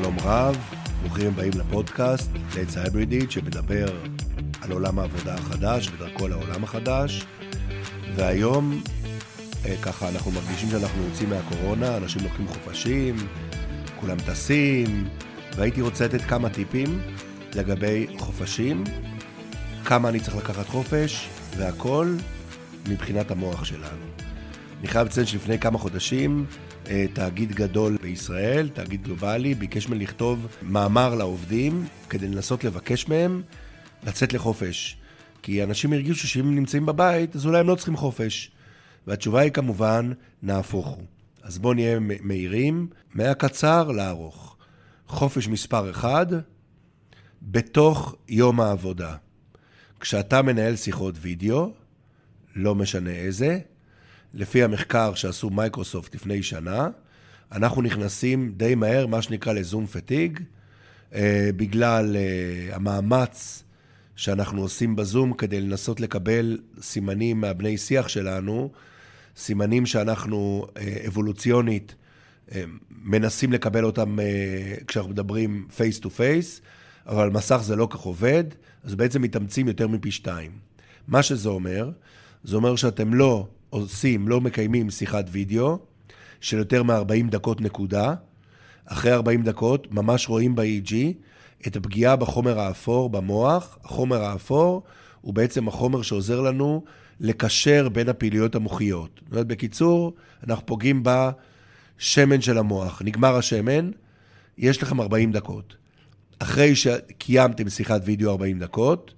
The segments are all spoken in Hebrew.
שלום רב, ברוכים הבאים לפודקאסט Let's Hybridit שמדבר על עולם העבודה החדש ודרכו לעולם החדש והיום אה, ככה אנחנו מרגישים שאנחנו יוצאים מהקורונה, אנשים לוקחים חופשים, כולם טסים והייתי רוצה לתת כמה טיפים לגבי חופשים, כמה אני צריך לקחת חופש והכל מבחינת המוח שלנו. אני חייב לציין שלפני כמה חודשים אה, תאגיד גדול בישראל, תאגיד גלובלי, ביקש ממני לכתוב מאמר לעובדים כדי לנסות לבקש מהם לצאת לחופש. כי אנשים הרגישו שאם הם נמצאים בבית, אז אולי הם לא צריכים חופש. והתשובה היא כמובן, נהפוך הוא. אז בואו נהיה מהירים, מהקצר לארוך. חופש מספר אחד, בתוך יום העבודה. כשאתה מנהל שיחות וידאו, לא משנה איזה, לפי המחקר שעשו מייקרוסופט לפני שנה, אנחנו נכנסים די מהר, מה שנקרא ל Zoom fatigue, אה, בגלל אה, המאמץ שאנחנו עושים בזום כדי לנסות לקבל סימנים מהבני שיח שלנו, סימנים שאנחנו אה, אבולוציונית מנסים לקבל אותם כשאנחנו מדברים face to face, אבל מסך זה לא כך עובד, אז בעצם מתאמצים יותר מפי שתיים. מה שזה אומר, זה אומר שאתם לא עושים, לא מקיימים שיחת וידאו של יותר מ-40 דקות נקודה. אחרי 40 דקות ממש רואים ב-EG את הפגיעה בחומר האפור במוח. החומר האפור הוא בעצם החומר שעוזר לנו לקשר בין הפעילויות המוחיות. זאת אומרת, בקיצור, אנחנו פוגעים בשמן של המוח. נגמר השמן, יש לכם 40 דקות. אחרי שקיימתם שיחת וידאו 40 דקות,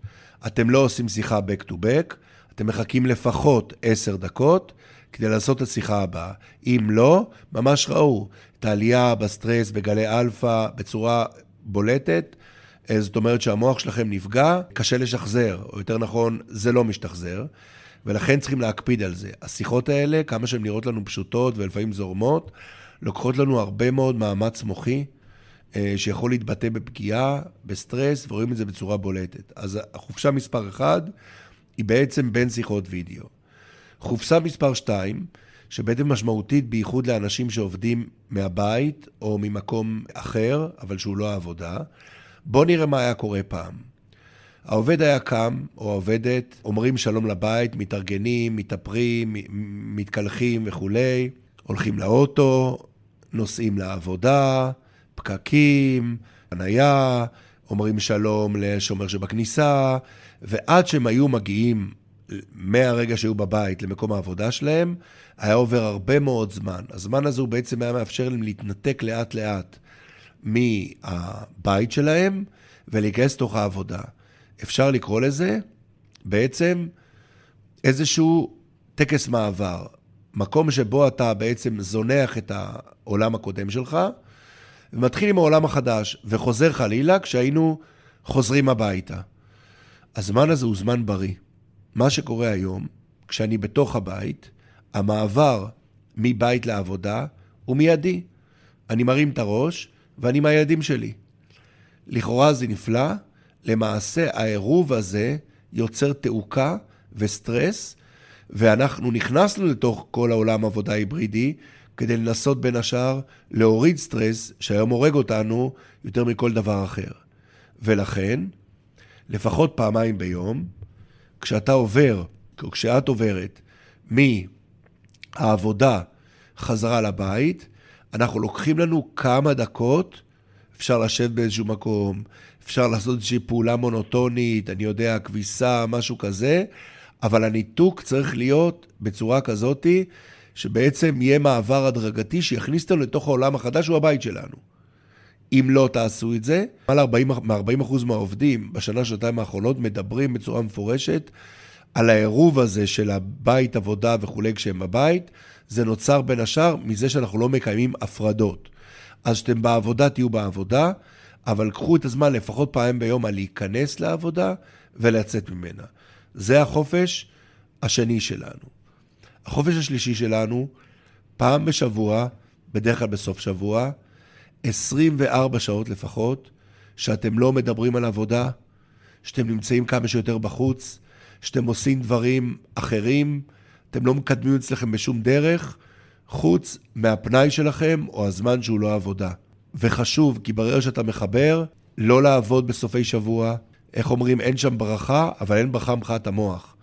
אתם לא עושים שיחה back to back, אתם מחכים לפחות עשר דקות כדי לעשות את השיחה הבאה. אם לא, ממש ראו את העלייה בסטרס, בגלי אלפא, בצורה בולטת. אה, זאת אומרת שהמוח שלכם נפגע, קשה לשחזר, או יותר נכון, זה לא משתחזר, ולכן צריכים להקפיד על זה. השיחות האלה, כמה שהן נראות לנו פשוטות ולפעמים זורמות, לוקחות לנו הרבה מאוד מאמץ מוחי, אה, שיכול להתבטא בפגיעה, בסטרס, ורואים את זה בצורה בולטת. אז החופשה מספר 1, היא בעצם בין שיחות וידאו. חופשה מספר 2, שבעצם משמעותית בייחוד לאנשים שעובדים מהבית או ממקום אחר, אבל שהוא לא העבודה. בואו נראה מה היה קורה פעם. העובד היה קם, או העובדת, אומרים שלום לבית, מתארגנים, מתאפרים, מתקלחים וכולי, הולכים לאוטו, נוסעים לעבודה, פקקים, חנייה, אומרים שלום לשומר שבכניסה, ועד שהם היו מגיעים מהרגע שהיו בבית למקום העבודה שלהם, היה עובר הרבה מאוד זמן. הזמן הזה הוא בעצם היה מאפשר להם להתנתק לאט-לאט מהבית שלהם ולהיכנס לתוך העבודה. אפשר לקרוא לזה בעצם איזשהו טקס מעבר. מקום שבו אתה בעצם זונח את העולם הקודם שלך, ומתחיל עם העולם החדש, וחוזר חלילה כשהיינו חוזרים הביתה. הזמן הזה הוא זמן בריא. מה שקורה היום, כשאני בתוך הבית, המעבר מבית לעבודה הוא מיידי. אני מרים את הראש ואני עם הילדים שלי. לכאורה זה נפלא, למעשה העירוב הזה יוצר תעוקה וסטרס, ואנחנו נכנסנו לתוך כל העולם עבודה היברידי כדי לנסות בין השאר להוריד סטרס שהיום הורג אותנו יותר מכל דבר אחר. ולכן, לפחות פעמיים ביום, כשאתה עובר, או כשאת עוברת מהעבודה חזרה לבית, אנחנו לוקחים לנו כמה דקות, אפשר לשבת באיזשהו מקום, אפשר לעשות איזושהי פעולה מונוטונית, אני יודע, כביסה, משהו כזה, אבל הניתוק צריך להיות בצורה כזאתי, שבעצם יהיה מעבר הדרגתי שיכניס אותנו לתוך העולם החדש, שהוא הבית שלנו. אם לא תעשו את זה, מעל 40, 40% מהעובדים בשנה, שנתיים האחרונות מדברים בצורה מפורשת על העירוב הזה של הבית, עבודה וכולי כשהם בבית. זה נוצר בין השאר מזה שאנחנו לא מקיימים הפרדות. אז כשאתם בעבודה, תהיו בעבודה, אבל קחו את הזמן לפחות פעם ביום על להיכנס לעבודה ולצאת ממנה. זה החופש השני שלנו. החופש השלישי שלנו, פעם בשבוע, בדרך כלל בסוף שבוע, 24 שעות לפחות, שאתם לא מדברים על עבודה, שאתם נמצאים כמה שיותר בחוץ, שאתם עושים דברים אחרים, אתם לא מקדמים אצלכם בשום דרך, חוץ מהפנאי שלכם או הזמן שהוא לא עבודה. וחשוב, כי ברגע שאתה מחבר, לא לעבוד בסופי שבוע. איך אומרים, אין שם ברכה, אבל אין ברכה מבחינת המוח.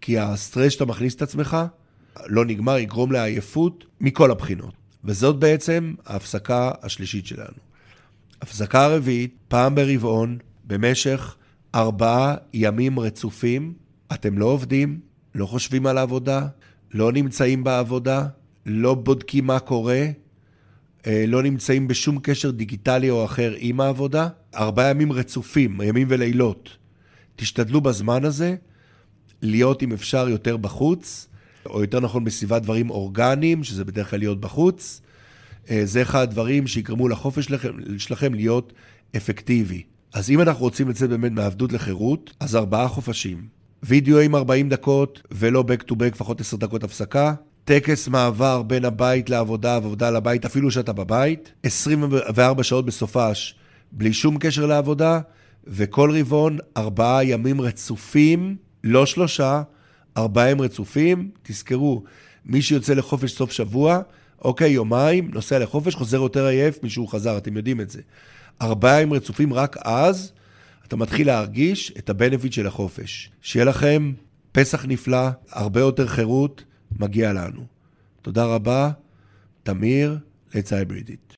כי הסטרס שאתה מכניס את עצמך, לא נגמר, יגרום לעייפות מכל הבחינות. וזאת בעצם ההפסקה השלישית שלנו. הפסקה רביעית, פעם ברבעון, במשך ארבעה ימים רצופים, אתם לא עובדים, לא חושבים על העבודה, לא נמצאים בעבודה, לא בודקים מה קורה, אה, לא נמצאים בשום קשר דיגיטלי או אחר עם העבודה. ארבעה ימים רצופים, ימים ולילות. תשתדלו בזמן הזה להיות, אם אפשר, יותר בחוץ, או יותר נכון בסביבת דברים אורגניים, שזה בדרך כלל להיות בחוץ. אה, זה אחד הדברים שיגרמו לחופש שלכם, שלכם להיות אפקטיבי. אז אם אנחנו רוצים לצאת באמת מעבדות לחירות, אז ארבעה חופשים. וידאו עם 40 דקות ולא back to back, לפחות 10 דקות הפסקה. טקס מעבר בין הבית לעבודה ועבודה לבית, אפילו שאתה בבית. 24 שעות בסופש, בלי שום קשר לעבודה. וכל רבעון, ארבעה ימים רצופים, לא שלושה, ארבעה ימים רצופים. תזכרו, מי שיוצא לחופש סוף שבוע, אוקיי, יומיים, נוסע לחופש, חוזר יותר עייף משהוא חזר, אתם יודעים את זה. ארבעה ימים רצופים, רק אז אתה מתחיל להרגיש את הבנפיט של החופש. שיהיה לכם פסח נפלא, הרבה יותר חירות, מגיע לנו. תודה רבה, תמיר, לעצה היברידית.